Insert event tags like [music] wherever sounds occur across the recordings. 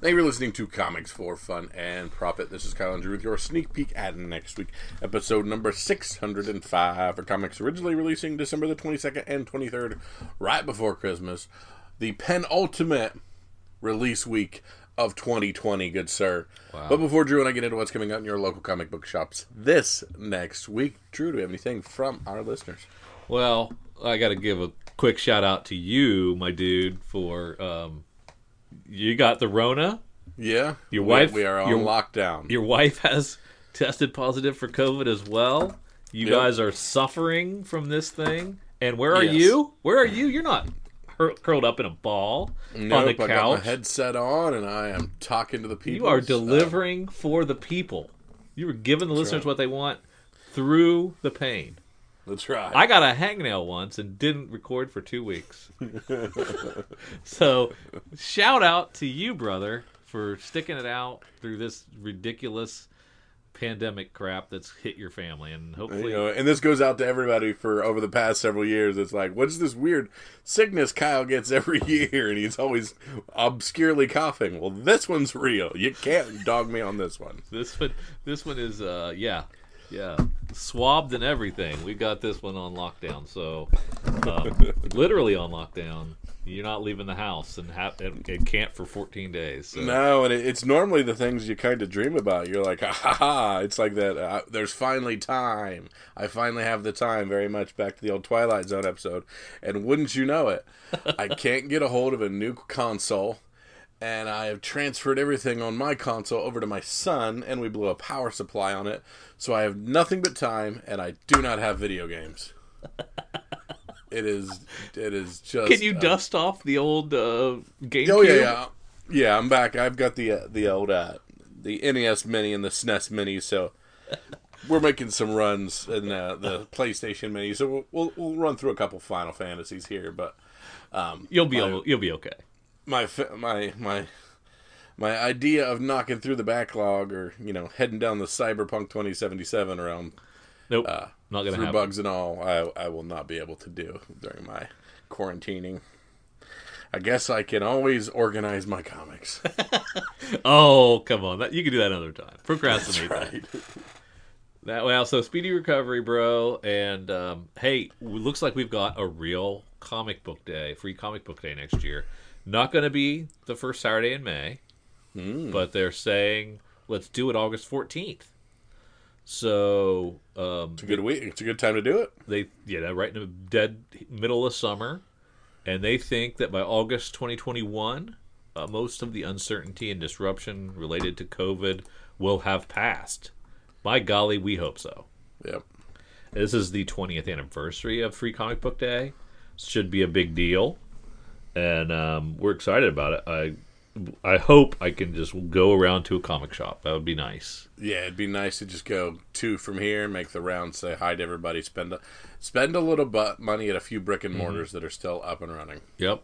Thank you for listening to Comics for Fun and Profit. This is Kyle Andrew with your sneak peek at next week, episode number 605 for comics originally releasing December the 22nd and 23rd, right before Christmas. The penultimate release week of 2020, good sir. But before Drew and I get into what's coming out in your local comic book shops this next week, Drew, do we have anything from our listeners? Well, I got to give a quick shout out to you, my dude, for um, you got the Rona. Yeah, Your wife- We, are on your- lockdown. Your wife has [laughs] tested positive for COVID as well. You Yep. guys are suffering from this thing. And where are Yes. you? Where are you? You're not cur- curled up in a ball on the Nope, I got my headset on and I am talking to the people. You are so- uh, delivering for the people. You are giving the listeners right. what they want through the pain. That's right. I got a hangnail once and didn't record for two weeks. [laughs] so, shout out to you, brother, for sticking it out through this ridiculous pandemic crap that's hit your family, and hopefully, you know, and this goes out to everybody for over the past several years. It's like, what's this weird sickness Kyle gets every [laughs] year, and he's always obscurely coughing. Well, this one's real. You can't dog me on this one. this one, this one is, uh, yeah, yeah, swabbed and everything. We got this one on lockdown, so um, [laughs] literally on lockdown. You're not leaving the house and, ha- and, and can't for 14 days. So. No, and it, it's normally the things you kind of dream about. You're like, ha ha ha! It's like that. Uh, there's finally time. I finally have the time. Very much back to the old Twilight Zone episode. And wouldn't you know it, I can't get a hold of a new console. And I have transferred everything on my console over to my son, and we blew a power supply on it. So I have nothing but time, and I do not have video games. [laughs] It is, it is just. Can you uh, dust off the old uh, GameCube? Oh yeah, yeah, yeah. I'm back. I've got the uh, the old uh, the NES Mini and the SNES Mini, so we're making some runs in uh, the PlayStation Mini. So we'll, we'll we'll run through a couple Final Fantasies here, but um, You'll be My- able, you'll be okay. My my my my idea of knocking through the backlog, or you know, heading down the Cyberpunk 2077 realm Nope, uh, not gonna through happen. bugs and all, I I will not be able to do during my quarantining. I guess I can always organize my comics. [laughs] Oh, come on, that, you can do that another time. Procrastinate that. right. [laughs] that. Well, so speedy recovery, bro. And um, hey, looks like we've got a real comic book day, free comic book day next year. Not going to be the first Saturday in May, Hmm. but they're saying let's do it August fourteenth. So um, It's a good week. It's a good time to do it. they yeah they're right in the dead middle of summer and they think that by august 2021 uh, most of the uncertainty and disruption related to covid will have passed by golly we hope so Yep. this is the 20th anniversary of free comic book day should be a big deal and um, we're excited about it i i hope i can just go around to a comic shop that would be nice Yeah, it'd be nice to just go two from here, make the round, say hi to everybody, spend a spend a little bu- money at a few brick and mortars that are still up and running. Yep.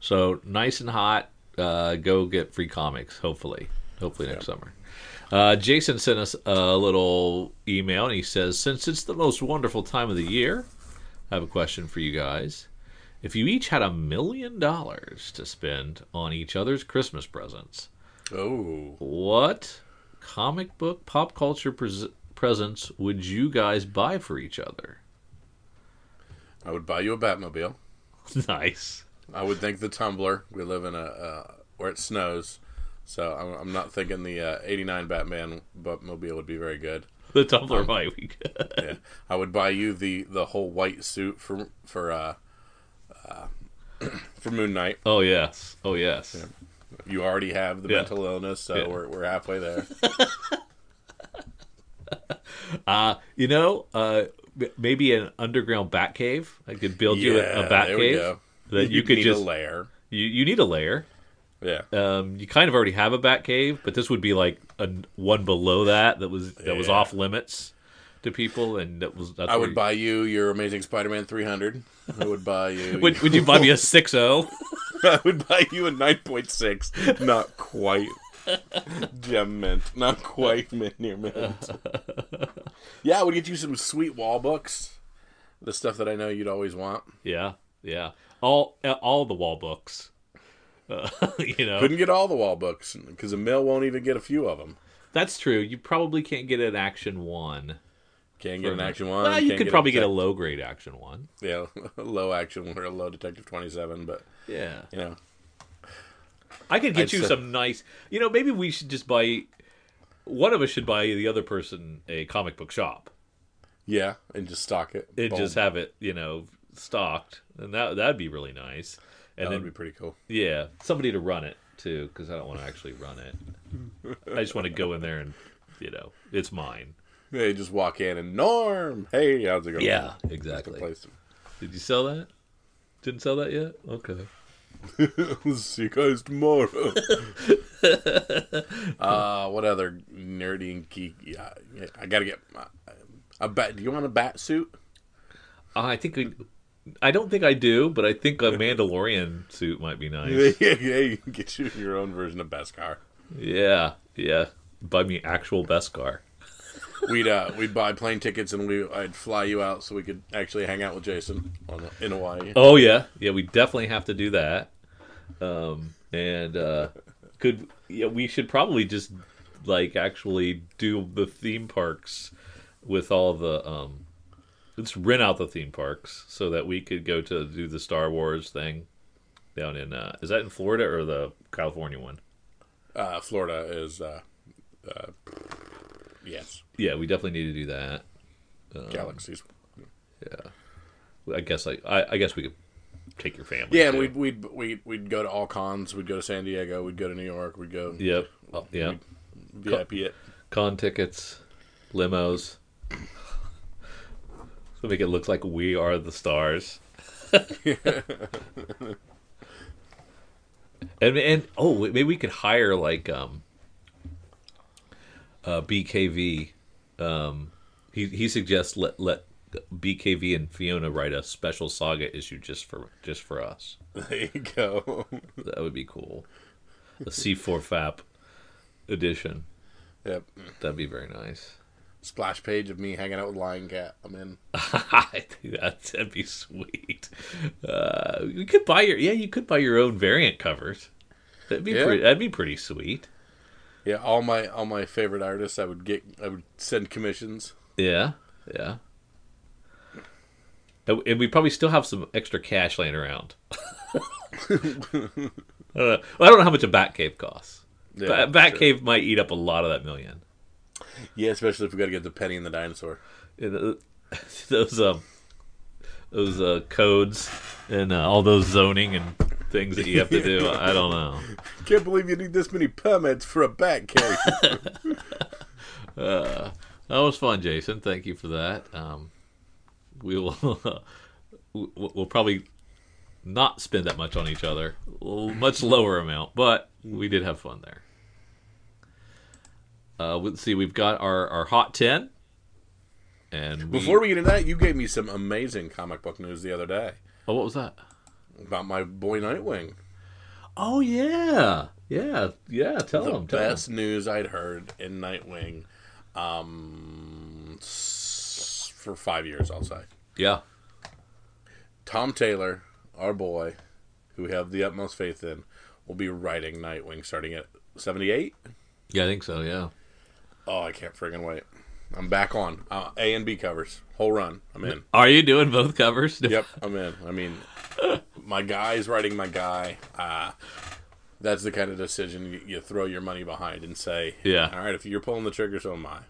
So nice and hot. Uh, go get free comics. Hopefully, hopefully next summer. Uh, Jason sent us a little email, and he says, "Since it's the most wonderful time of the year, I have a question for you guys. If you each had a million dollars to spend on each other's Christmas presents, Oh, what comic book pop culture pres- presents would you guys buy for each other?" I would buy you a Batmobile. [laughs] nice. I would think the Tumbler. We live in a uh, where it snows, so I'm, I'm not thinking the uh, '89 Batman Batmobile would be very good. The Tumbler might be good. Yeah, I would buy you the the whole white suit for for uh, [clears throat] for Moon Knight. Oh yes. Oh yes. You already have the Yeah. mental illness, so Yeah. we're we're halfway there. [laughs] Uh, you know, uh, maybe an underground bat cave. I could build you a, a bat cave go. that you You'd could need just. a layer. You, you need a layer. Yeah. Um, you kind of already have a bat cave, but this would be like a one below that that was that was off limits to people, and that was. That's I would you- buy you your Amazing Spider-Man 300. I would buy you. [laughs] Would, would you buy me a [laughs] six zero? I would buy you a 9.6. Not quite. Gem mint. Not quite mint near mint. [laughs] Yeah, I would get you some sweet wall books. The stuff that I know you'd always want. Yeah, yeah. All all the wall books. Uh, you know, Couldn't get all the wall books because the mill won't even get a few of them. that's true. You probably can't get an action one. Can't get an action one. Well, you could probably get a low grade action one. yeah [laughs] low action one or a low detective twenty seven, but Yeah, you know I could get I'd you say- some nice. You know, maybe we should just buy. One of us should buy the other person a comic book shop yeah, and just stock it. and Boom. just have it, you know, stocked, and that that'd be really nice. And that then would be pretty cool. Yeah, somebody to run it too, because I don't want to actually run it. I just want to go in there and, you know, it's mine. You just walk in and Norm, hey, how's it going? Yeah, exactly. place Did you sell that? Didn't sell that yet? Okay. them. [laughs] See you guys tomorrow. [laughs] uh, what other nerdy and geek? Yeah, I gotta get uh, a bat. Do you want a bat suit? Uh, I think we, I don't think I do, but I think a Mandalorian suit might be [laughs] nice. yeah, yeah, you can get you your own version of Beskar. Yeah, yeah. Buy me actual Beskar. We'd uh, we'd buy plane tickets and we I'd fly you out so we could actually hang out with Jason on, in Hawaii. Oh yeah, yeah. We definitely have to do that. Um, and uh, could yeah, we should probably just like actually do the theme parks with all the um. Let's rent out the theme parks so that we could go to do the Star Wars thing down in. Uh, is that in Florida or the California one? Uh, Florida is uh, uh, yes, Yeah, we definitely need to do that. galaxies. Yeah, I guess like I, I guess we could take your family. Yeah, and too. we'd we'd we'd we'd go to all cons. We'd go to San Diego. We'd go to New York. We'd go Yep. Oh, yeah. VIP it. con tickets, limos. So make it look like we are the stars. [laughs] and and oh, maybe we could hire like um uh BKV. Um he he suggests let let BKV and Fiona write a special saga issue just for just for us. [laughs] There you go. That would be cool. The C4 FAP edition. yep. That'd be very nice. Splash page of me hanging out with Lying Cat. I'm in. [laughs] I think that, that'd be sweet. Uh, you could buy your yeah, you could buy your own variant covers. That'd be Yeah. pretty. That'd be pretty sweet. Yeah, all my all my favorite artists. I would get. I would send commissions. Yeah, yeah. And we probably still have some extra cash laying around. [laughs] I don't know. Well, I don't know how much a Batcave costs. Yeah, Bat sure. Batcave might eat up a lot of that million. Yeah, especially if we got to get the Penny and the dinosaur. And, uh, [laughs] those um, those uh, codes and uh, all those zoning and things that you have to do. [laughs] I don't know. Can't believe you need this many permits for a bat cave. [laughs] That was fun, Jason. Thank you for that. Um, we will [laughs] we'll we'll probably not spend that much on each other. Much lower amount, but we did have fun there. Uh, let's see. We've got our, our hot ten, and we, Before we get into that, you gave me some amazing comic book news the other day oh, what was that? About my boy Nightwing. Oh yeah, yeah, yeah. Tell the them. Tell 'em. best news I'd heard in Nightwing um, for five years, I'll say. Yeah, Tom Taylor, our boy, who we have the utmost faith in, will be writing Nightwing starting at 78. yeah. I think so. Yeah. Oh, I can't friggin' wait. I'm back on. Uh, A and B covers. Whole run. I'm in. Are you doing both covers? [laughs] Yep, I'm in. I mean, my guy is writing my guy. Uh, that's the kind of decision you, you throw your money behind and say, Yeah. all right, if you're pulling the trigger, so am I.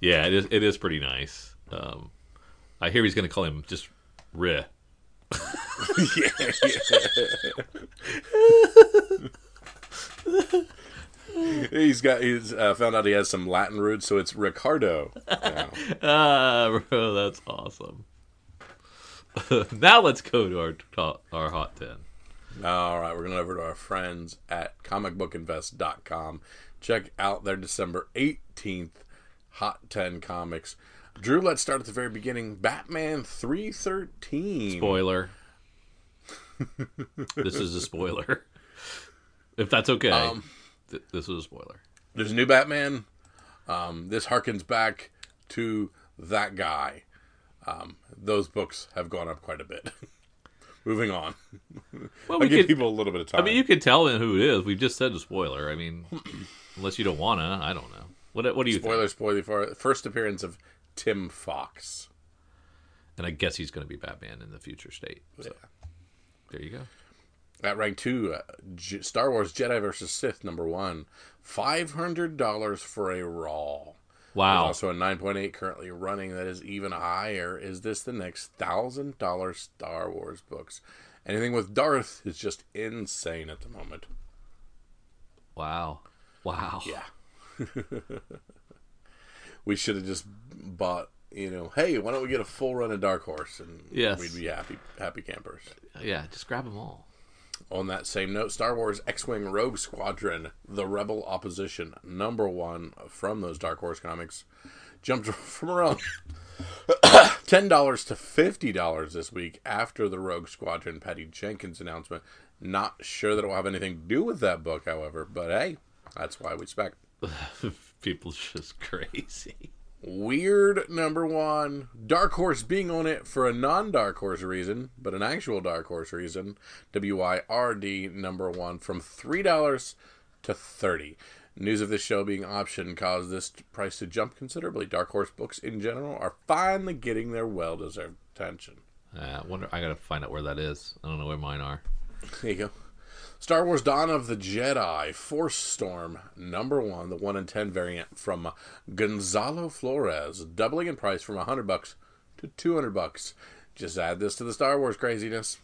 Yeah, it is. It is pretty nice. Um, I hear he's going to call him just Rih. yeah, [laughs] he's got. He's uh, found out he has some Latin roots, so it's Ricardo. now. Ah, bro, that's awesome. [laughs] now let's go to our top, our hot ten. All right, we're going over to our friends at comicbookinvest.com. Check out their December 18th Hot 10 comics. Drew, let's start at the very beginning. Batman 313. Spoiler. [laughs] this is a spoiler. If that's okay, Um, Th- this is a spoiler. There's a new Batman. Um, this harkens back to that guy. Um, those books have gone up quite a bit. [laughs] Moving on. Well, we give could, people a little bit of time. I mean, you could tell them who it is. We've just said a spoiler. I mean, [clears throat] unless you don't wanna, I don't know. What What do you think? spoiler, spoiler for first appearance of Tim Fox. And I guess he's going to be Batman in the future state. So Yeah. there you go. At rank two, uh, J- Star Wars Jedi versus Sith number one, five hundred dollars for a raw. There's Wow. also a nine point eight currently running that is even higher. Is this the next thousand dollar Star Wars books? Anything with Darth is just insane at the moment. Wow. Wow. Yeah. [laughs] we should have just bought. You know, hey, why don't we get a full run of Dark Horse and Yes. we'd be happy, happy campers. Yeah. Just grab them all. On that same note, Star Wars X Wing Rogue Squadron, The Rebel Opposition, number one from those Dark Horse comics, jumped [laughs] from around [coughs] $10 to $50 this week after the Rogue Squadron Patty Jenkins announcement. Not sure that it will have anything to do with that book, however, but hey, that's why we spec. [laughs] People's just [laughs] crazy. Weird number one. Dark Horse being on it for a non Dark Horse reason, but an actual Dark Horse reason. WYRD number one from $3 to 30 News of this show being optioned caused this price to jump considerably. Dark Horse books in general are finally getting their well deserved attention. Uh, I wonder. I gotta find out where that is. I don't know where mine are. There you go. Star Wars Dawn of the Jedi Force Storm number one, the one in ten variant from Gonzalo Flores, doubling in price from hundred bucks to two hundred bucks. Just add this to the Star Wars craziness.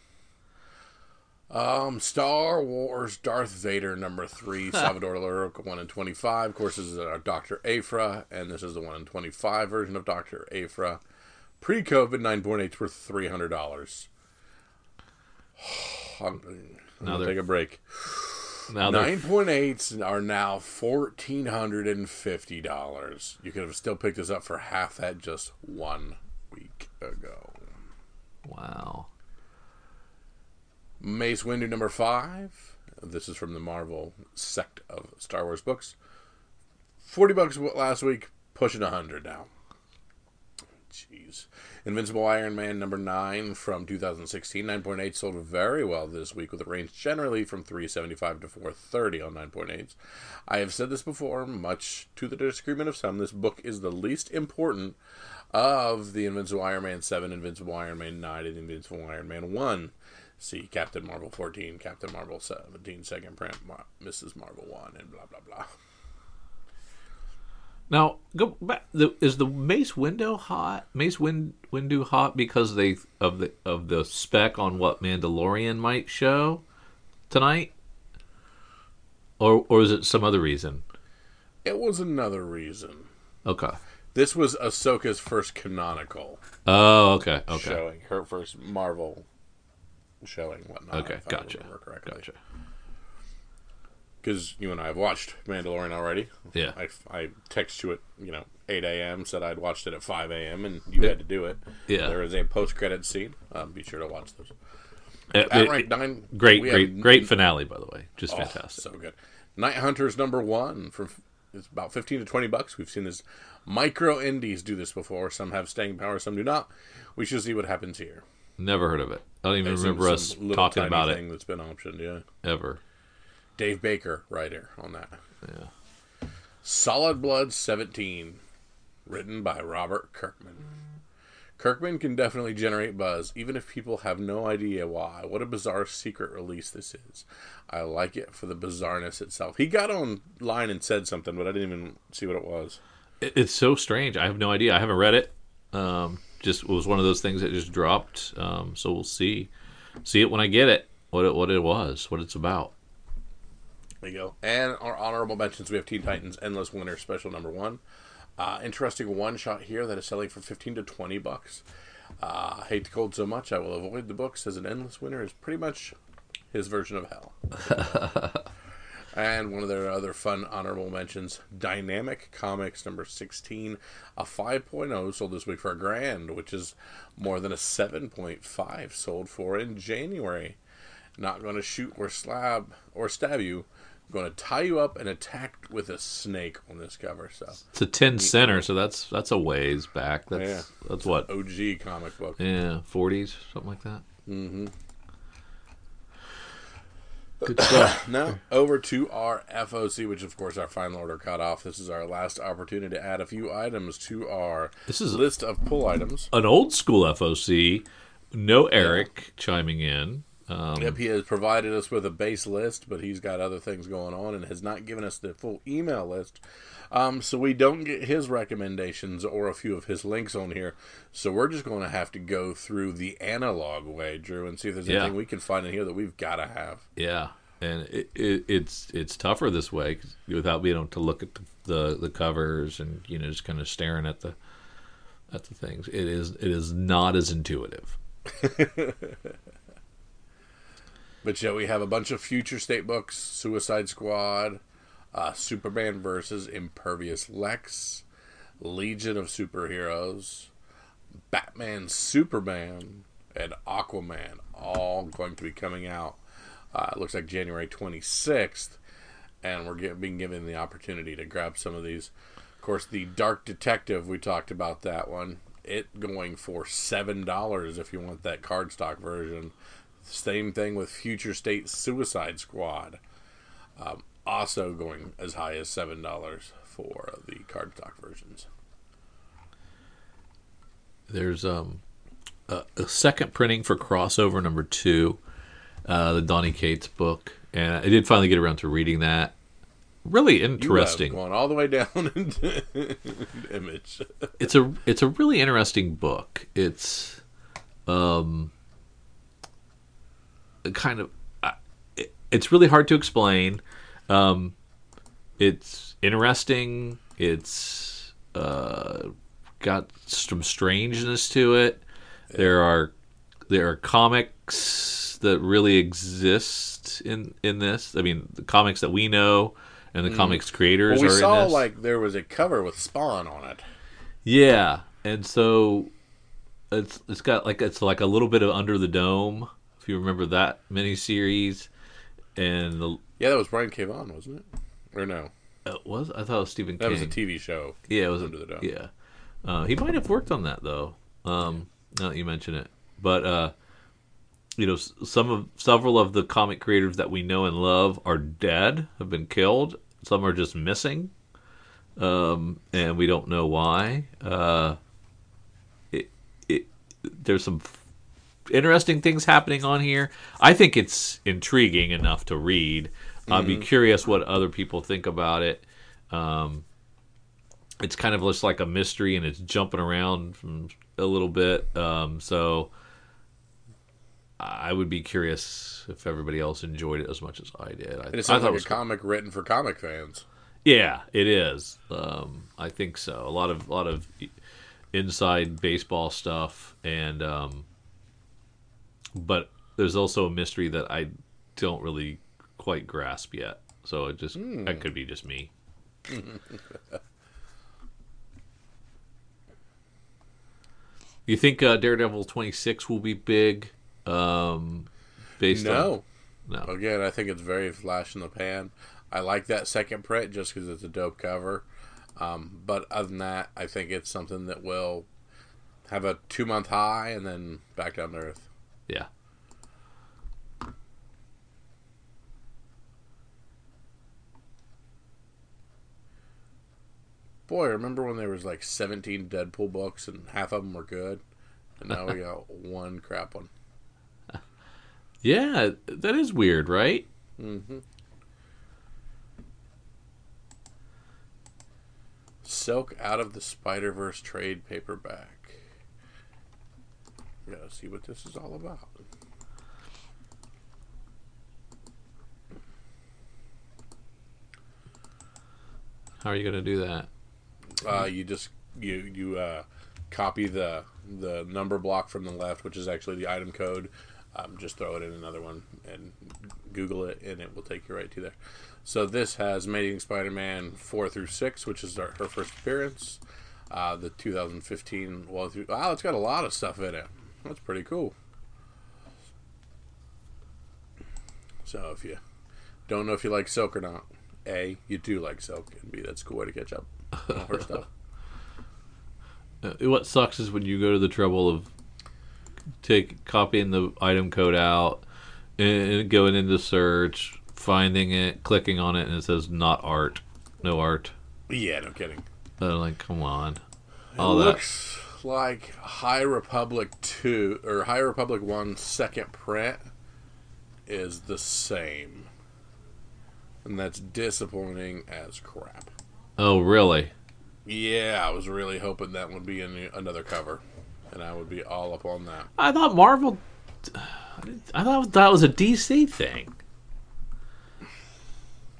Um, Star Wars Darth Vader number three, [laughs] Salvador Larroca one in twenty five. Of course, this is our Doctor Aphra, and this is the one in twenty five version of Doctor Aphra. Pre COVID nine point eight worth three hundred dollars. [sighs] Now they're- take a break. Now Nine point eights are now fourteen hundred and fifty dollars. You could have still picked this up for half that just one week ago. wow. Mace Windu number five. This is from the Marvel sect of Star Wars books. Forty bucks last week, pushing a hundred now. Jeez. Invincible Iron Man number 9 from 2016. 9.8 sold very well this week with a range generally from 375 to 430 on 9.8s. I have said this before, much to the disagreement of some, this book is the least important of the Invincible Iron Man 7, Invincible Iron Man 9, and Invincible Iron Man 1. See Captain Marvel 14, Captain Marvel 17, second print, Mar- Mrs. Marvel 1, and blah, blah, blah. Now go back. The, is the Mace Windu hot? Mace Win, Windu hot because they of the of the spec on what Mandalorian might show tonight, or or is it some other reason? It was another reason. Okay. This was Ahsoka's first canonical. Oh, okay. Okay. showing her first Marvel showing whatnot. Okay. Gotcha. Gotcha. Because you and I have watched Mandalorian already. Yeah. I, I text you at you know 8 a.m. said I'd watched it at 5 a.m. and you had to do it. Yeah. There is a post credit scene. Um, be sure to watch those. It- At it- rank nine, great, great, have- great finale. By the way, just Oh, fantastic. so good. Night Hunters number one from it's about 15 to 20 bucks. We've seen this micro indies do this before. Some have staying power, some do not. We should see what happens here. Never heard of it. I don't even There's remember us talking about it that's been optioned. Yeah. ever. Dave Baker, writer on that. Yeah. Solid Blood 17, written by Robert Kirkman. Kirkman can definitely generate buzz, even if people have no idea why. What a bizarre secret release this is. I like it for the bizarreness itself. He got online and said something, but I didn't even see what it was. It's so strange. I have no idea. I haven't read it. Um, just it was one of those things that just dropped. Um, so we'll see, see it when I get it. What it what it was, what it's about. There you go. And our honorable mentions, we have Teen Titans Endless Winter Special number one. Uh, interesting one shot here that is selling for 15 to 20 bucks. Uh, hate the cold so much, I will avoid the books as an Endless Winter is pretty much his version of hell. [laughs] and one of their other fun honorable mentions, Dynamic Comics number 16, a 5.0 sold this week for a grand, which is more than a 7.5 sold for in January. Not going to shoot or slab or stab you. Going to tie you up and attack with a snake on this cover. So It's a ten center, so that's that's a ways back. That's Yeah. that's what OG comic book. yeah, forties something like that. Mm-hmm. Good stuff. [coughs] Now over to our FOC, which of course our final order cut off. This is our last opportunity to add a few items to our This is- list of pull items. An old school FOC. No Eric chiming in. Um, Yep, he has provided us with a base list, but he's got other things going on and has not given us the full email list. Um, so we don't get his recommendations or a few of his links on here. So we're just going to have to go through the analog way, Drew, and see if there's Yeah. anything we can find in here that we've got to have. Yeah, and it, it, it's it's tougher this way 'cause without being able to look at the, the the covers and you know just kind of staring at the at the things. It is it is not as intuitive. [laughs] But yeah, we have a bunch of future state books: Suicide Squad, uh, Superman versus Imperious Lex, Legion of Superheroes, Batman, Superman, and Aquaman, all going to be coming out. Uh, it looks like January 26th, and we're get, being given the opportunity to grab some of these. Of course, the Dark Detective, we talked about that one. It going for seven dollars if you want that cardstock version. Same thing with Future State Suicide Squad. Um, also going as high as seven dollars for the cardstock versions. There's um a, a second printing for crossover number two, uh, the Donny Cates book, and I did finally get around to reading that. Really interesting. going all the way down [laughs] into image. it's a it's a really interesting book. It's um kind of uh, it, it's really hard to explain. Um it's interesting. It's uh got some strangeness to it. There are there are comics that really exist in in this. I mean, the comics that we know and the comics creators Mm. Well, we are saw like there was a cover with Spawn on it. Yeah, and so it's it's got like it's like a little bit of Under the Dome, if you remember that miniseries, and the Yeah, that was Brian K. Vaughan, wasn't it? Or no, It was I thought it was Stephen that King. was a TV show. yeah, it was Under the Dome. Yeah, uh, he might have worked on that though. Um, now that you mention it, but uh, you know, some of several of the comic creators that we know and love are dead, have been killed. Some are just missing, um, and we don't know why. Uh, it, it, there's some interesting things happening on here. I think it's intriguing enough to read. I'd be curious what other people think about it. Um, it's kind of just like a mystery, and it's jumping around from a little bit. Um, so I would be curious if everybody else enjoyed it as much as I did. I, And it sounds like it was a comic written for comic fans. yeah, it is. Um, I think so. A lot of lot of inside baseball stuff, and um, but there's also a mystery that I don't really quite grasp yet. So it just that could be just me. you think uh, Daredevil 26 will be big? Um, based on No, no, again, I think it's very flash in the pan. I like that second print just because it's a dope cover. Um, but other than that, I think it's something that will have a two month high and then back down to earth. Yeah. Boy, remember when there was like 17 Deadpool books and half of them were good? And now we got [laughs] one crap one. Yeah, that is weird, right? Mm-hmm. Silk out of the Spider Verse trade paperback. Gotta see what this is all about. How are you going to do that? Uh, you just you you uh, copy the the number block from the left, which is actually the item code. Um, just throw it in another one and Google it, and it will take you right to there. So this has Amazing Spider-Man four through six, which is our, her first appearance. Uh, the 2015 well through. Wow, it's got a lot of stuff in it. That's pretty cool. So if you don't know if you like silk or not, a you do like silk, and b that's a cool way to catch up on all her stuff. [laughs] Uh, what sucks is when you go to the trouble of take copying the item code out and going into search, finding it, clicking on it, and it says not art, no art. Yeah, no kidding. I'm like, come on, It all that. Like High Republic 2 or High Republic 1 second print is the same. And that's disappointing as crap. Oh, really? Yeah, I was really hoping that would be in another cover. And I would be all up on that. I thought Marvel. I thought that was a DC thing,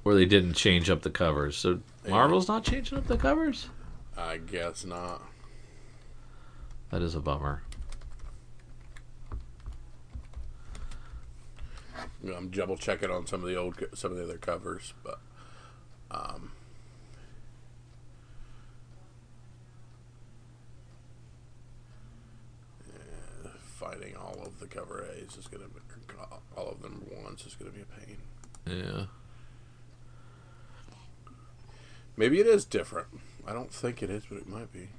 where they didn't change up the covers. So Marvel's not changing up the covers. I guess not. That is a bummer. You know, I'm double checking on some of the old, some of the other covers, but um, yeah, finding all of the cover A's is gonna be, all of them once is gonna be a pain. Yeah. Maybe it is different. I don't think it is, but it might be.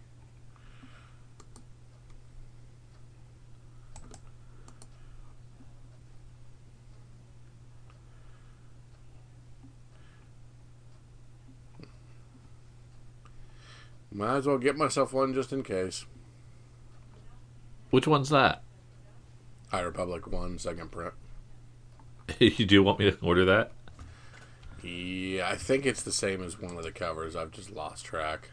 Might as well get myself one just in case. Which one's that? High Republic one second print. [laughs] you do want me to order that? Yeah, I think it's the same as one of the covers. I've just lost track.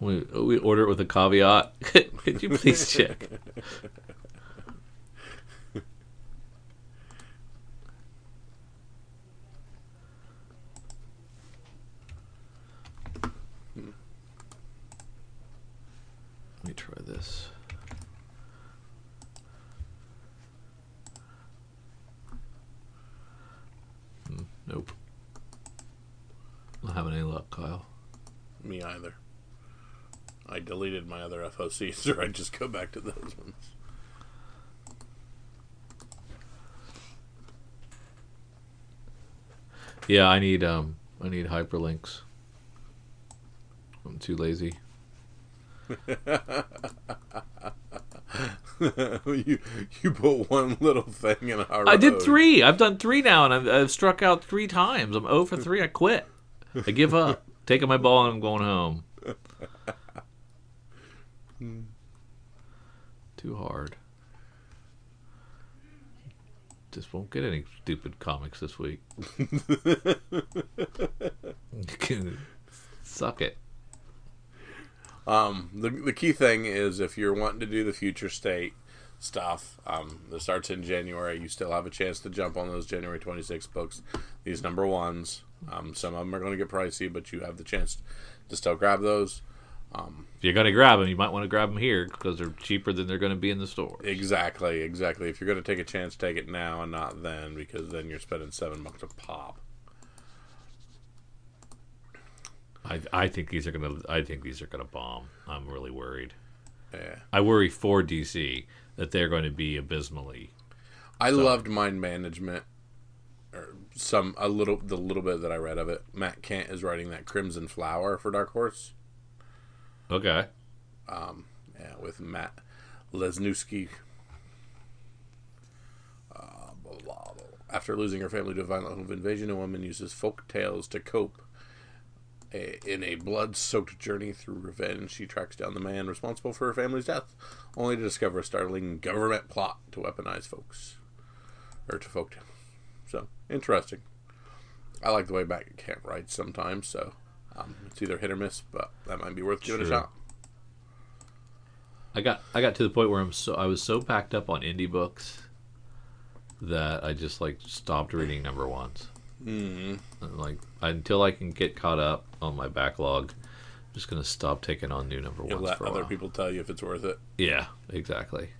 We we order it with a caveat. [laughs] Could you please check? [laughs] Let me try this. Hmm, Nope. Not having any luck, Kyle. Me either. I deleted my other FOCs, [laughs] or I just go back to those ones. Yeah, I need um I need hyperlinks. I'm too lazy. [laughs] you you put one little thing in our. I did three. I've done three now, and I've, I've struck out three times. I'm 0 for [laughs] three. I quit. I give up. Taking my ball and I'm going home. Too hard. Just won't get any stupid comics this week. [laughs] Suck it. Um, the the key thing is if you're wanting to do the future state stuff, um, that starts in January. You still have a chance to jump on those January 26 books. These number ones. Um, some of them are going to get pricey, but you have the chance to still grab those. If you're gonna grab them, you might want to grab them here because they're cheaper than they're gonna be in the store. Exactly, exactly. If you're going to take a chance, take it now and not then, because then you're spending seven bucks a pop. I I think these are gonna I think these are gonna bomb. I'm really worried. Yeah. I worry for DC that they're going to be abysmally. I loved mind management, or some a little the little bit that I read of it. Matt Kindt is writing that Crimson Flower for Dark Horse. Okay. Yeah, with Matt Lesniewski. Uh, blah, blah, blah. After losing her family to a violent home invasion, a woman uses folk tales to cope. A, in a blood-soaked journey through revenge, she tracks down the man responsible for her family's death, only to discover a startling government plot to weaponize folks, or to folk. So interesting. I like the way back Matt Kindt writes sometimes. So um, it's either hit or miss, but that might be worth giving a shot. I got I got to the point where I'm so I was so packed up on indie books that I just like stopped reading number ones. Mm-hmm. Like until I can get caught up on my backlog, I'm just gonna stop taking on new number You'll ones let for a other while. people tell you if it's worth it. Yeah, exactly.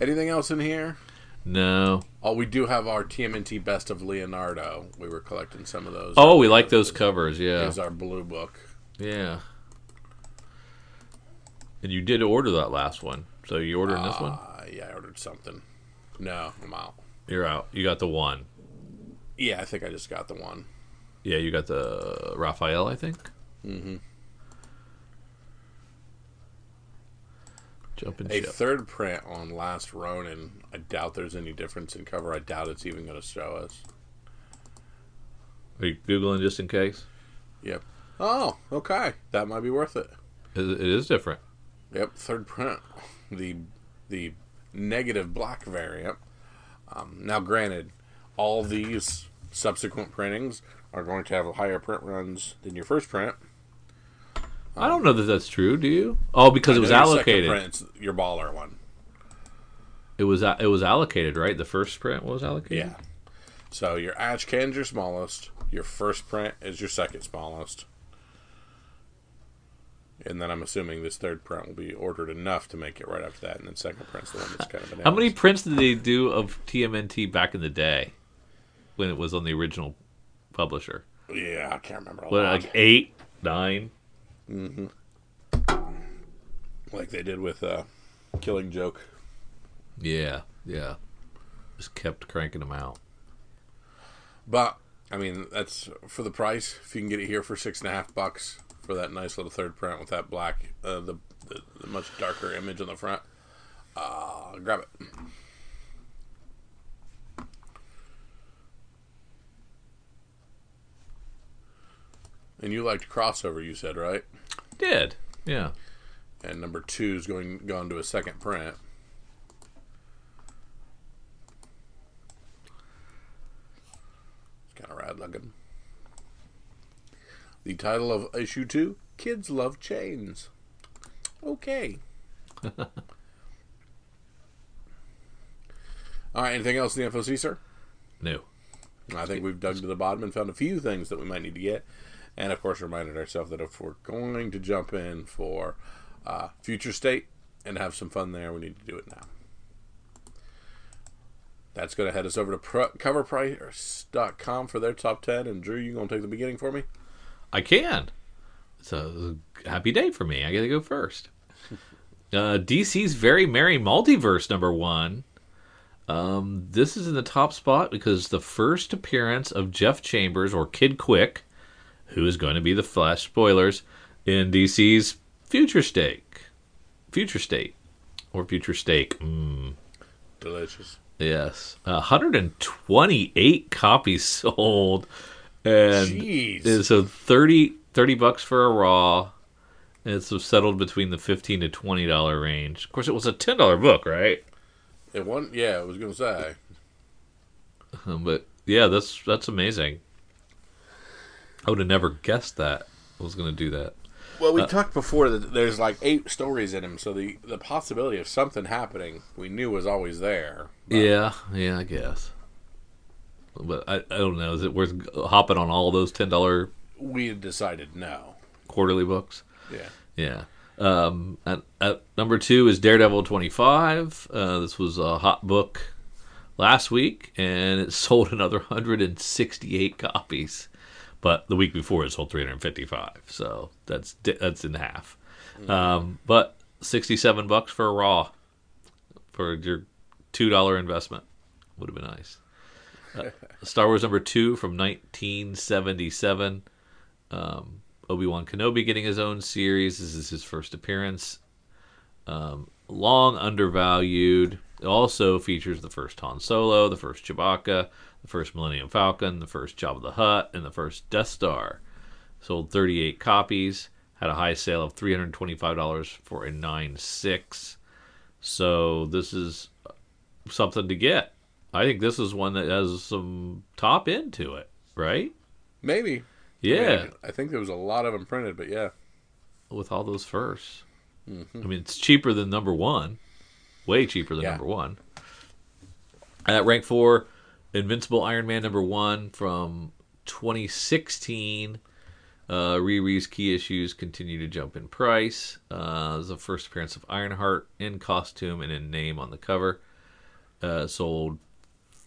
Anything else in here? No. Oh, we do have our TMNT Best of Leonardo. We were collecting some of those. Oh, we like those covers. Yeah. Here's our blue book. Yeah. And you did order that last one, so you ordering uh, this one? Uh, yeah, I ordered something. No, I'm out. You're out. You got the one. Yeah, I think I just got the one. Yeah, you got the Raphael, I think. Mm-hmm. Jumping a ship. third print on Last Ronin. I doubt there's any difference in cover. I doubt it's even going to show us. Are you googling just in case? Yep. Oh, okay. That might be worth it. It is different. Yep, third print, the the negative black variant. Um, now, granted, all these subsequent printings are going to have higher print runs than your first print. I don't know that that's true. Do you? Oh, because it was allocated. print's your baller one. It was it was allocated, right? The first print was allocated. Yeah. So your Ash Can's your smallest. Your first print is your second smallest. And then I'm assuming this third print will be ordered enough to make it right after that, and then second print's the one that's kind of bananas. How many prints did they do of TMNT back in the day when it was on the original publisher? Yeah, I can't remember. What, like eight, nine? like they did with uh, Killing Joke. Yeah, yeah. Just kept cranking them out. But I mean, that's for the price. If you can get it here for six and a half bucks for that nice little third print with that black, uh, the, the the much darker image on the front, uh, grab it. And you liked crossover, you said, right? Did yeah. And number two is going gone to a second print. It's kind of rad looking. The title of issue two: Kids Love Chains. Okay. [laughs] All right. Anything else in the FOC, sir? No. I think we've dug to the bottom and found a few things that we might need to get, and of course reminded ourselves that if we're going to jump in for uh, future state and have some fun there, we need to do it now. That's going to head us over to pro- coverprice.com for their top 10. And Drew, you going to take the beginning for me? I can. It's a happy day for me. I get to go first. [laughs] Uh, DC's Very Merry Multiverse number one. Um, this is in the top spot because the first appearance of Jess Chambers or Kid Quick, who is going to be the Flash spoilers in DC's Future State, Future State, or Future Stake. Mm. Delicious. Yes, 128 copies [laughs] sold, and Jeez. so 30, 30 bucks for a raw. And it's settled between the fifteen to twenty dollar range. Of course, it was a ten dollar book, right? It one, yeah, I was going to say. [laughs] But yeah, that's that's amazing. I would have never guessed that I was going to do that. Well, we uh, talked before that there's like eight stories in him, so the, the possibility of something happening we knew was always there. Yeah, yeah, I guess. But I, I don't know. Is it worth hopping on all those ten dollar We decided no. quarterly books? Yeah. Yeah. Um, at, at number two is Daredevil 25. Uh, this was a hot book last week, and it [laughs] sold another 168 copies. But the week before, it sold 355. So that's that's in half. Um, but 67 bucks for a raw for your two dollar investment would have been nice. Uh, Star Wars number two from 1977. Um, Obi Wan Kenobi getting his own series. This is his first appearance. Um, long undervalued. It also features the first Han Solo, the first Chewbacca, the first Millennium Falcon, the first Jabba the Hutt, and the first Death Star. Sold 38 copies. Had a high sale of $325 for a 9.6. So this is something to get. I think this is one that has some top end to it, right? Maybe. Yeah. I, mean, I think there was a lot of them printed, but yeah. with all those 1st I mean, it's cheaper than number one, way cheaper than Yeah. number one. At rank four, Invincible Iron Man number one from 2016. Uh, Riri's key issues continue to jump in price. Uh, this is the first appearance of Ironheart in costume and in name on the cover. Uh, sold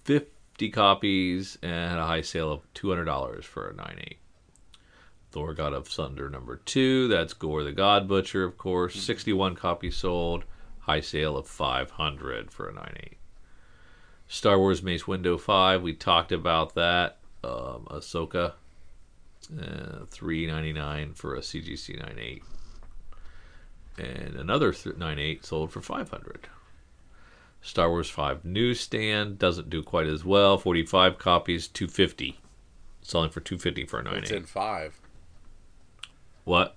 50 copies and had a high sale of $200 for a 9.8. Thor God of Thunder number two. That's Gorr the God Butcher, of course. 61 copies sold. High sale of 500 for a 9.8. Star Wars Mace Windu 5. We talked about that. Um, Ahsoka. Uh, 3.99 for a CGC 9.8. and another th- 98 sold for 500. Star Wars 5 newsstand doesn't do quite as well. 45 copies, 250. Selling for 250 for a 9 It's in five. What?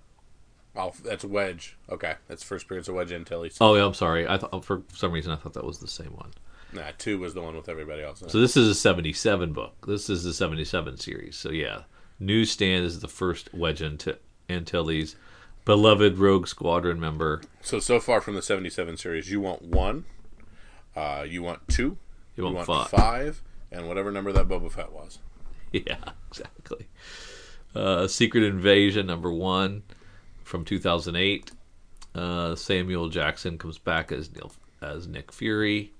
Oh, that's Wedge. Okay, that's first appearance of Wedge Antilles. Oh, yeah, I'm sorry. I thought for some reason I thought that was the same one. Nah, two was the one with everybody else. So this is a 77 book. This is the 77 series. So yeah, newsstand is the first Wedge Ant- Antilles, beloved Rogue Squadron member. So so far from the '77 series, you want one, uh, you want two, You want, five. five. and whatever number that Boba Fett was. [laughs] Yeah, exactly. Uh, Secret Invasion number one from 2008. Uh, Samuel Jackson comes back as Neil as Nick Fury,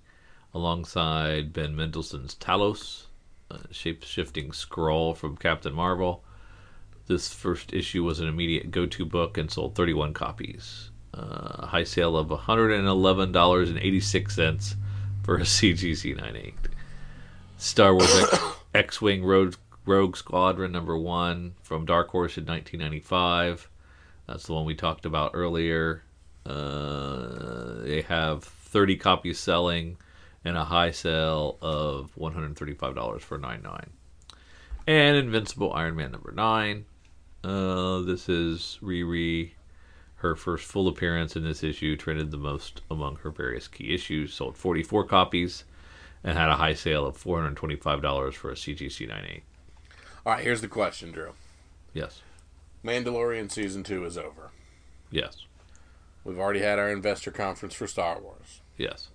alongside Ben Mendelsohn's Talos, uh, shape shifting Skrull from Captain Marvel. This first issue was an immediate go-to book and sold 31 copies. Uh, a high sale of $111.86 for a CGC 98. Star Wars X- [coughs] X-wing Rogue, Rogue Squadron number one from Dark Horse in 1995. That's the one we talked about earlier. Uh, they have 30 copies selling and a high sale of $135 for 99. And Invincible Iron Man number nine. Uh, this is Riri. Her first full appearance in this issue trended the most among her various key issues. Sold 44 copies and had a high sale of $425 for a CGC 98. All right, here's the question, Drew. Yes. Mandalorian season two is over. Yes. We've already had our investor conference for Star Wars. Yes.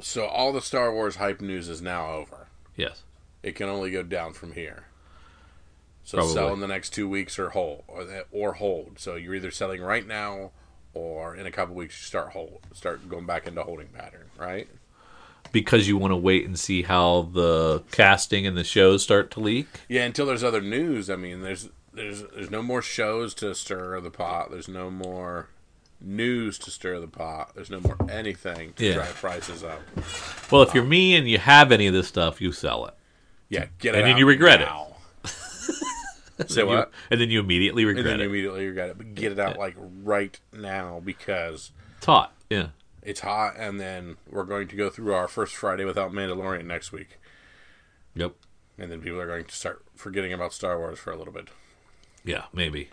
So all the Star Wars hype news is now over. Yes. It can only go down from here. So Probably. sell in the next two weeks or hold or that or hold. So you're either selling right now or in a couple weeks you start hold start going back into holding pattern, right? Because you want to wait and see how the casting and the shows start to leak. Yeah, until there's other news. I mean, there's there's there's no more shows to stir the pot. There's no more news to stir the pot. There's no more anything to Yeah. drive prices up. Well, if you're me and you have any of this stuff, you sell it. Yeah, get it. And then you regret it. [laughs] now. [laughs] Say You- and then you immediately regret And then regret you it. immediately regret it. But get it out like right now because It's hot. Yeah. it's hot. And then we're going to go through our first Friday without Mandalorian next week. Yep. And then people are going to start forgetting about Star Wars for a little bit. Yeah, maybe.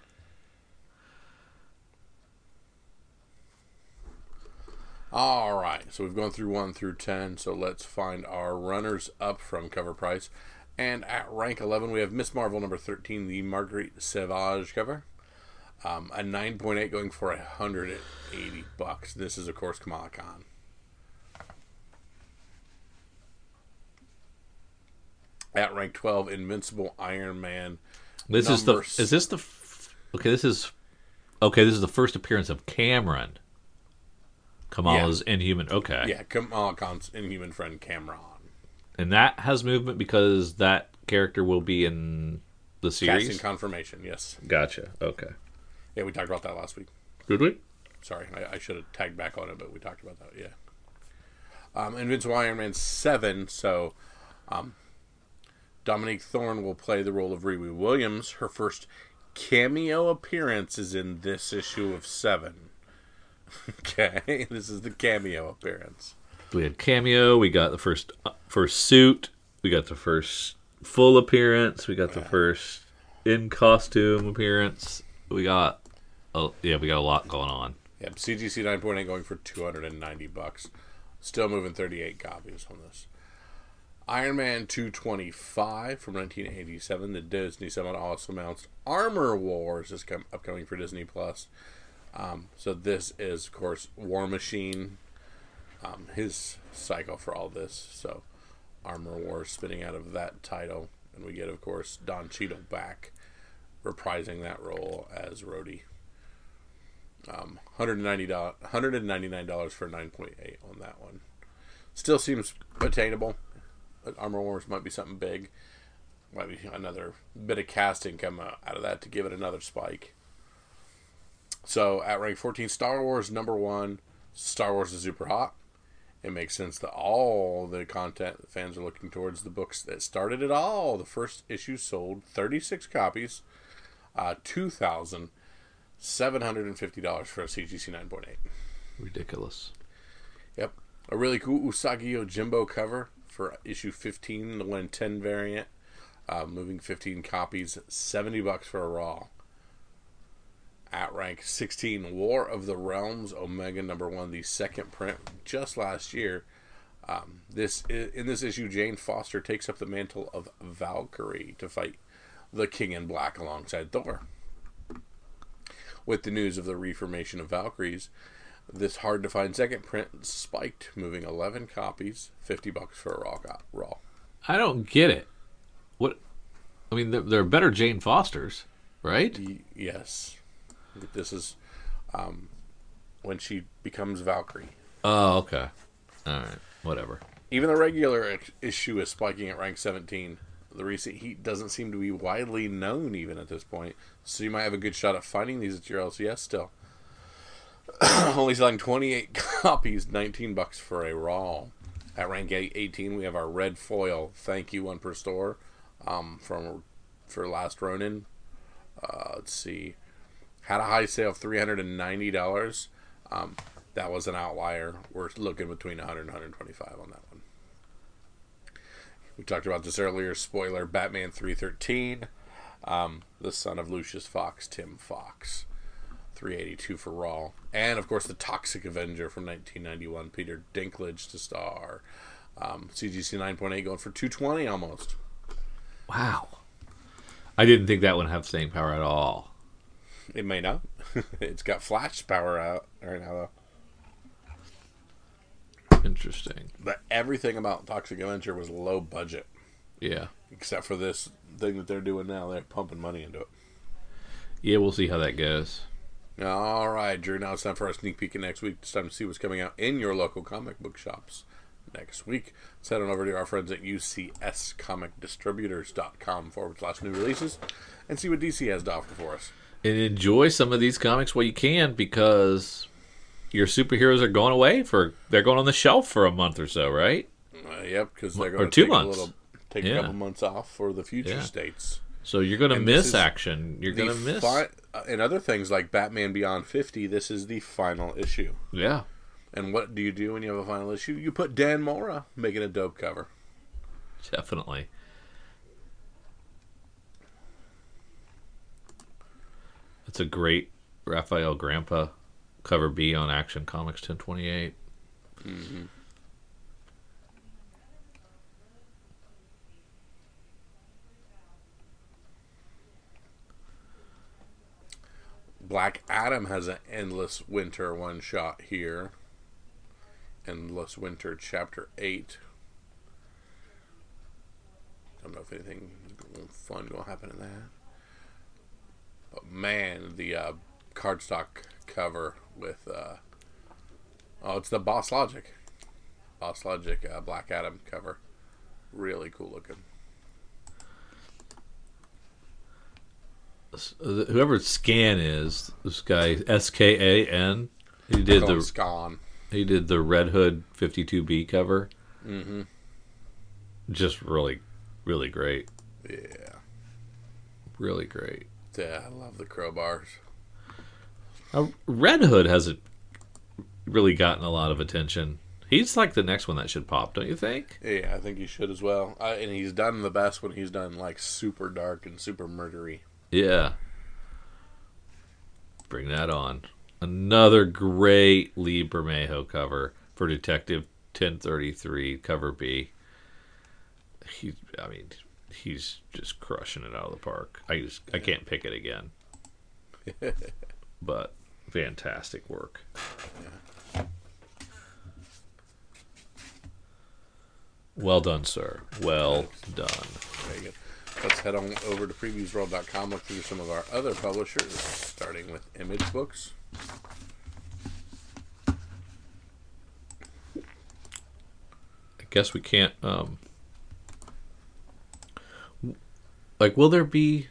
All right, so we've gone through 1 through 10, so let's find our runners up from cover price. And at rank 11, we have Miss Marvel number 13, the Marguerite Sauvage cover. Um, a 9.8 going for 180 bucks. This is, of course, Kamala Khan. At rank 12, Invincible Iron Man. This is the is this the f- okay? This is okay. This is the first appearance of Cameron. Kamala's Inhuman. Okay, Yeah, Kamala Khan's Inhuman friend Cameron. And that has movement because that character will be in the series. Casting confirmation, yes. Gotcha. Okay. Yeah, we talked about that last week. Did we? Sorry, I, I should have tagged back on it, but we talked about that. Yeah. Um, Invincible Iron Man seven. So, um, Dominique Thorne will play the role of Riri Williams. Her first cameo appearance is in this issue of seven. [laughs] okay, [laughs] this is the cameo appearance. We had cameo. We got the first uh, first suit. We got the first full appearance. We got the first in costume appearance. We got oh yeah, we got a lot going on. Yep, CGC nine point eight going for two hundred and ninety bucks. Still moving thirty eight copies on this. Iron Man two twenty five from nineteen eighty seven. The Disney someone also announced Armor Wars is com- upcoming for Disney Plus. Um, so this is of course War Machine, um, his cycle for all this. So Armor Wars spinning out of that title, and we get of course Don Cheadle back, reprising that role as Rhodey. Um, $190, $199 for 9.8 on that one. Still seems attainable. Armor Wars might be something big. Might be another bit of casting come out out of that to give it another spike. So at rank 14, Star Wars number one. Star Wars is super hot. It makes sense that all the content that fans are looking towards the books that started it all. The first issue sold 36 copies, uh, 2,000 seven hundred and fifty dollars for a CGC nine point eight. Ridiculous. Yep, a really cool Usagi Yojimbo cover for issue fifteen, the one ten variant. Uh, moving fifteen copies, seventy bucks for a raw. At rank sixteen, War of the Realms Omega number one, the second print just last year. Um, this in this issue, Jane Foster takes up the mantle of Valkyrie to fight the King in Black alongside Thor. With the news of the reformation of Valkyries, this hard to find second print spiked, moving 11 copies, 50 bucks for a raw. raw. I don't get it. What? I mean, they're, they're better Jane Fosters, right? Y- yes. This is um, when she becomes Valkyrie. Oh, okay. All right. Whatever. Even the regular issue is spiking at rank 17. The recent heat doesn't seem to be widely known even at this point, so you might have a good shot at finding these at your LCS still. [clears throat] Only selling 28 [laughs] copies, 19 bucks for a raw. At rank 18, we have our red foil. Thank you, one per store. Um, from for last Ronin. Uh, let's see, had a high sale of three hundred and ninety dollars. Um, that was an outlier. We're looking between 100 and 125 on that one. We talked about this earlier. Spoiler: Batman 313, um, the son of Lucius Fox, Tim Fox. 382 for Raw. And, of course, the Toxic Avenger from 1991, Peter Dinklage to star. Um, CGC 9.8 going for 220 almost. Wow. I didn't think that one have staying power at all. It may not. [laughs] it's got flash power out right now, though. Interesting. But everything about Toxic Avenger was low budget. Yeah. Except for this thing that they're doing now. They're pumping money into it. Yeah, we'll see how that goes. All right, Drew. Now it's time for our sneak peek of next week. It's time to see what's coming out in your local comic book shops next week. Let's head on over to our friends at UCSComicDistributors.com forward slash new releases and see what DC has to offer for us. And enjoy some of these comics while you can because your superheroes are going away for they're going on the shelf for a month or so, right? Uh, yep, because they're going or to two take months. a little, take Yeah. a couple months off for the future Yeah. states. So you're going to miss action. You're going to miss. fi- uh, and other things like Batman Beyond 50, this is the final issue. yeah. And what do you do when you have a final issue? You put Dan Mora making a dope cover. Definitely. That's a great Rafael Grampá cover B on Action Comics 1028. Mm-hmm. Black Adam has an endless winter one shot here. Endless Winter Chapter 8. I Don't know if anything fun will happen in that. Man, the uh, cardstock cover with. Uh, oh, it's the Boss Logic. Boss Logic uh, Black Adam cover. Really cool looking. Uh, Whoever Skan is, this guy S K A N, he did the Skan. he did the Red Hood 52B cover. Mm-hmm. Just really, really great, Yeah. really great. Yeah, I love the crowbars. Uh, Red Hood hasn't really gotten a lot of attention. He's like the next one that should pop, don't you think? Yeah, I think he should as well. Uh, and he's done the best when he's done like super dark and super murdery. Yeah. Bring that on. Another great Lee Bermejo cover for Detective 1033, cover B. He, I mean, he's just crushing it out of the park. I just, I can't pick it again. [laughs] but fantastic work. Well done, sir. Well done. Very good. Let's head on over to previewsworld.com, look through some of our other publishers, starting with Image Books. I guess we can't. Um, like, will there be?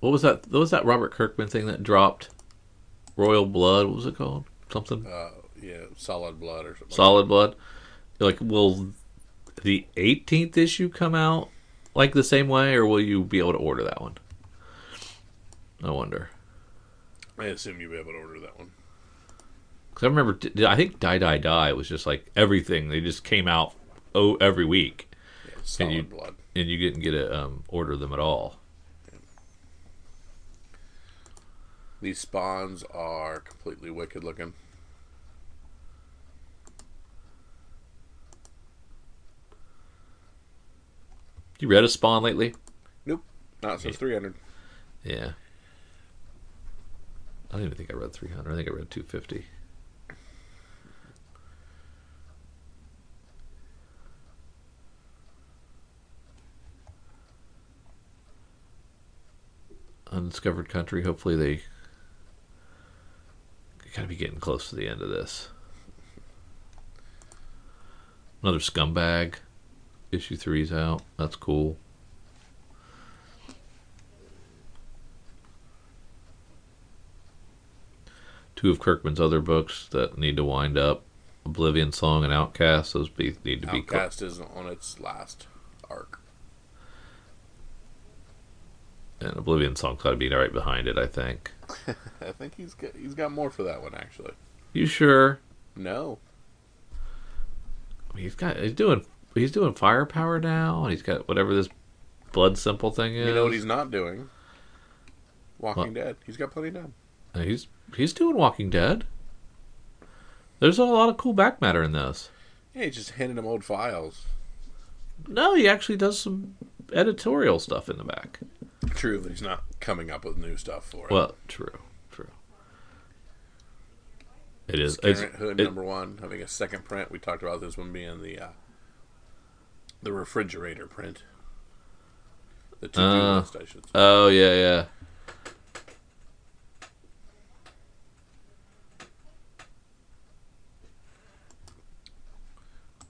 What was that? What was that Robert Kirkman thing that dropped? Royal Blood. What was it called? Something Uh, yeah, Solid Blood or something. Solid Blood. Like, will the 18th issue come out like the same way, or will you be able to order that one? I wonder. I assume you'll be able to order that one. Because I remember, I think Die Die Die was just like everything. They just came out oh every week, Yeah, solid you- blood. And you didn't get to um, order them at all. These spawns are completely wicked looking. You read a Spawn lately? Nope, not since 300. Yeah. I don't even think I read 300. I think I read 250. Undiscovered Country. Hopefully they gotta be getting close to the end of this. Another scumbag. Issue three's out. That's cool. two of Kirkman's other books that need to wind up. Oblivion Song and Outcast. Those be, need to be. cl- Outcast is on its last arc. And Oblivion Song's got to be right behind it. I think. [laughs] I think he's got, he's got more for that one actually. You sure? No, he's got. He's doing. He's doing firepower now, and he's got whatever this blood simple thing is. you know what he's not doing? Walking What? Dead. He's got plenty done. Uh, he's he's doing Walking Dead. There's a lot of cool back matter in this. Yeah, he's just handing him old files. No, he actually does some editorial stuff in the back. True, but he's not coming up with new stuff for it. Well, true, true. It is. It's Hood it- number one having a second print. We talked about this one being the uh, the refrigerator print. The to do Uh, list, I should say. Oh yeah, yeah.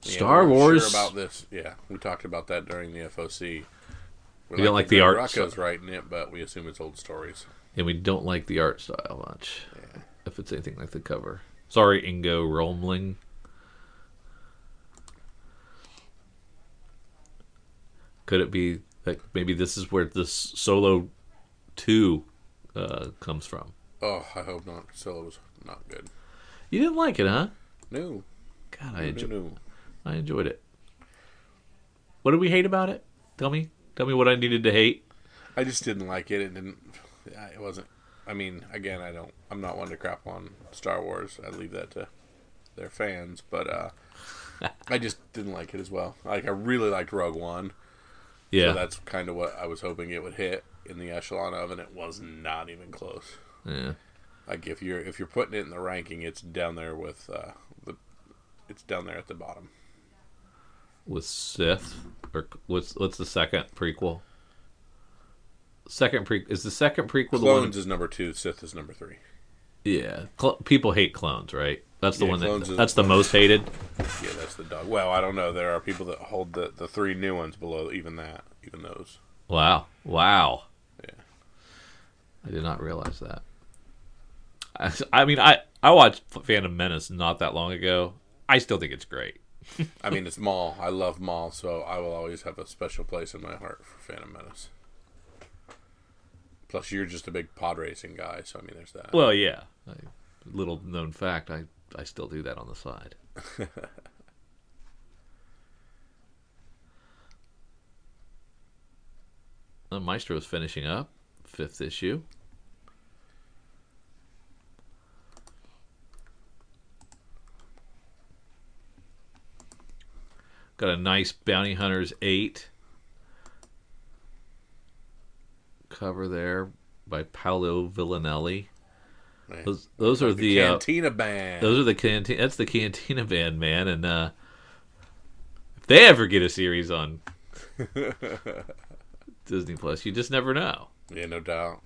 Yeah, Star we Wars. Sure about this, yeah, we talked about that during the FOC. We're You don't like the art style. writing it, but we assume it's old stories. and we don't like the art style much. If it's anything like the cover. Sorry, Ingo Romling. Could it be that maybe this is where this solo two uh, comes from? Oh, I hope not. Solo was not good. You didn't like it, huh? No, God, I no, enjoy, no. I enjoyed it. What did we hate about it? Tell me. Tell me what I needed to hate. I just didn't like it. It didn't. It wasn't. I mean, again, I don't. I'm not one to crap on Star Wars. I leave that to their fans. But uh, I just didn't like it as well. Like I really liked Rogue One. Yeah. So that's kind of what I was hoping it would hit in the echelon of, and it was not even close. yeah. Like if you're if you're putting it in the ranking, it's down there with uh, the. It's down there at the bottom. With Sith, or what's what's the second prequel? Second pre is the second prequel the one? Clones is number two. Sith is number three. Yeah, Cl- people hate clones, right? That's the Yeah, one that that's the most hated. Yeah, that's the dog. Well, I don't know. There are people that hold the the three new ones below even that, even those. Wow, wow. Yeah. I did not realize that. I, I mean, I I watched Phantom Menace not that long ago. I still think it's great. [laughs] I mean, it's Maul. I love Maul, so I will always have a special place in my heart for Phantom Menace. Plus, you're just a big pod racing guy, so I mean, there's that. Well, yeah. I, little known fact, I I still do that on the side. [laughs] Uh, Maestro is finishing up fifth issue. Got a nice Bounty Hunters eight cover there by Paolo Villanelli. Man. Those, those are the the, uh, Cantina Band. those are the cantina. That's the Cantina band, man. And uh, if they ever get a series on [laughs] Disney Plus, you just never know. yeah, no doubt.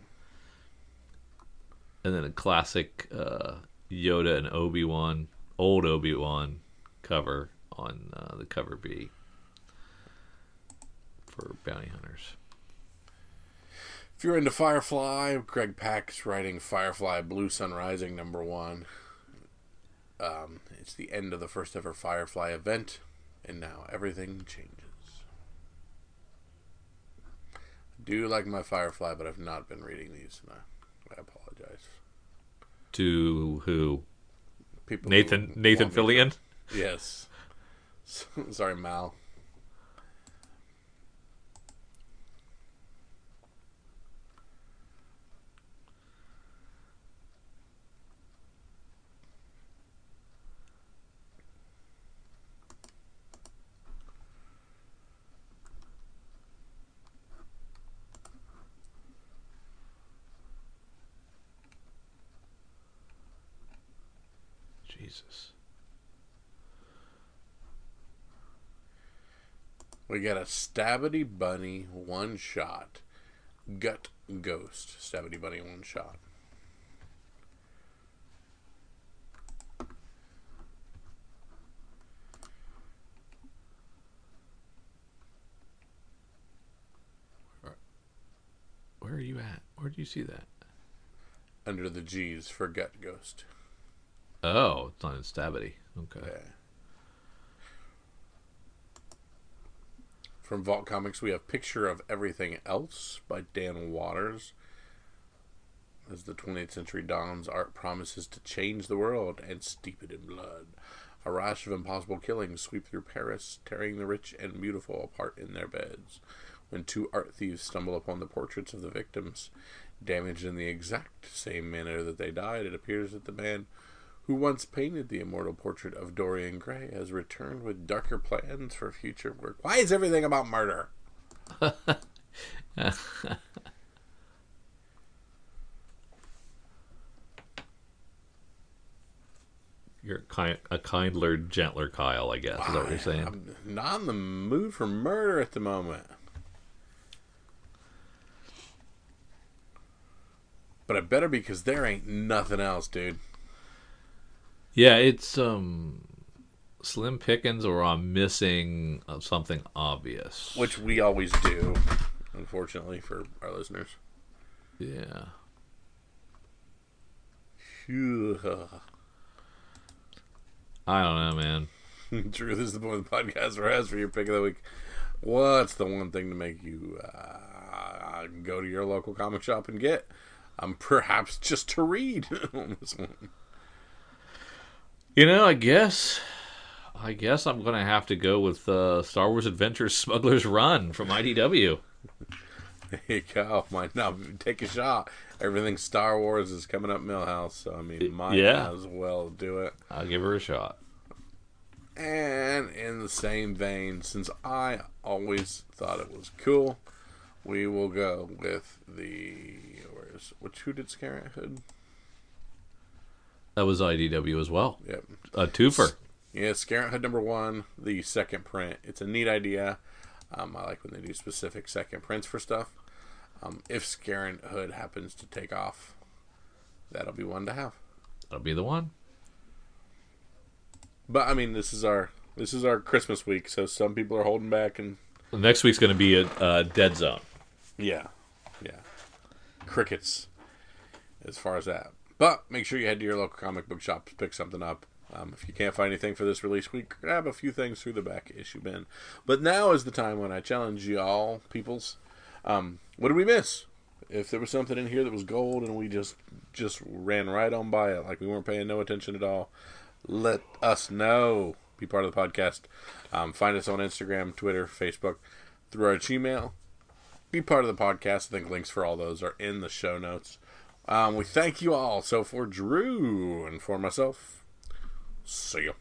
And then a classic uh, Yoda and Obi Wan, old Obi Wan cover on uh, the cover B for Bounty Hunters. If you're into Firefly, Greg Pak's writing Firefly Blue Sun Rising number one. Um, it's the end of the first ever Firefly event, and now everything changes. I do like my Firefly, but I've not been reading these, and I, I apologize. To who? People Nathan Nathan want me to- Fillion. Yes. [laughs] Sorry, Mal. Jesus. We got a Stabbity Bunny one shot. Gut Ghost. Stabbity Bunny one shot. Where are you at? Where do you see that? Under the G's for Gut Ghost. Oh, it's on Stabbity. Okay. Yeah. From Vault Comics, we have Picture of Everything Else by Dan Watters. As the 20th century dawns, art promises to change the world and steep it in blood. A rash of impossible killings sweep through Paris, tearing the rich and beautiful apart in their beds. When two art thieves stumble upon the portraits of the victims, damaged in the exact same manner that they died, it appears that the man who once painted the immortal portrait of Dorian Gray has returned with darker plans for future work. Why is everything about murder? [laughs] You're kind, a kindler, gentler Kyle, I guess. Is that what you're saying? I'm not in the mood for murder at the moment. But I better because there ain't nothing else, dude. Yeah, it's um slim pickings or I'm missing uh, something obvious. Which we always do, unfortunately, for our listeners. yeah. [laughs] I don't know, man. [laughs] Truth is the point of the podcast for us for your pick of the week. What's the one thing to make you uh, go to your local comic shop and get? Um, perhaps just to read [laughs] on this one. You know, I guess I guess I'm gonna have to go with uh, Star Wars Adventures Smuggler's Run from IDW. There you go. Might not take a shot. Everything Star Wars is coming up Milhouse, so I mean, might Yeah. as well do it. I'll give her a shot. And in the same vein, since I always thought it was cool, we will go with the where's which who did Scarlet Hood? That was IDW as well. Yep. A twofer. Yeah, Scarlet Hood number one, the second print. It's a neat idea. Um, I like when they do specific second prints for stuff. Um, if Scarlet Hood happens to take off, that'll be one to have. That'll be the one. But I mean, this is our this is our Christmas week, so some people are holding back, and Next week's gonna be a, a Dead Zone. yeah, yeah, crickets as far as that. But make sure you head to your local comic book shop to pick something up. Um, if you can't find anything for this release week, grab a few things through the back issue bin. But now is the time when I challenge y'all, peoples. Um, what did we miss? If there was something in here that was gold and we just just ran right on by it, like we weren't paying no attention at all, let us know. Be part of the podcast. Um, find us on Instagram, Twitter, Facebook, through our Gmail. Be part of the podcast. I think links for all those are in the show notes. Um, we thank you all. So for Drew and for myself, see you.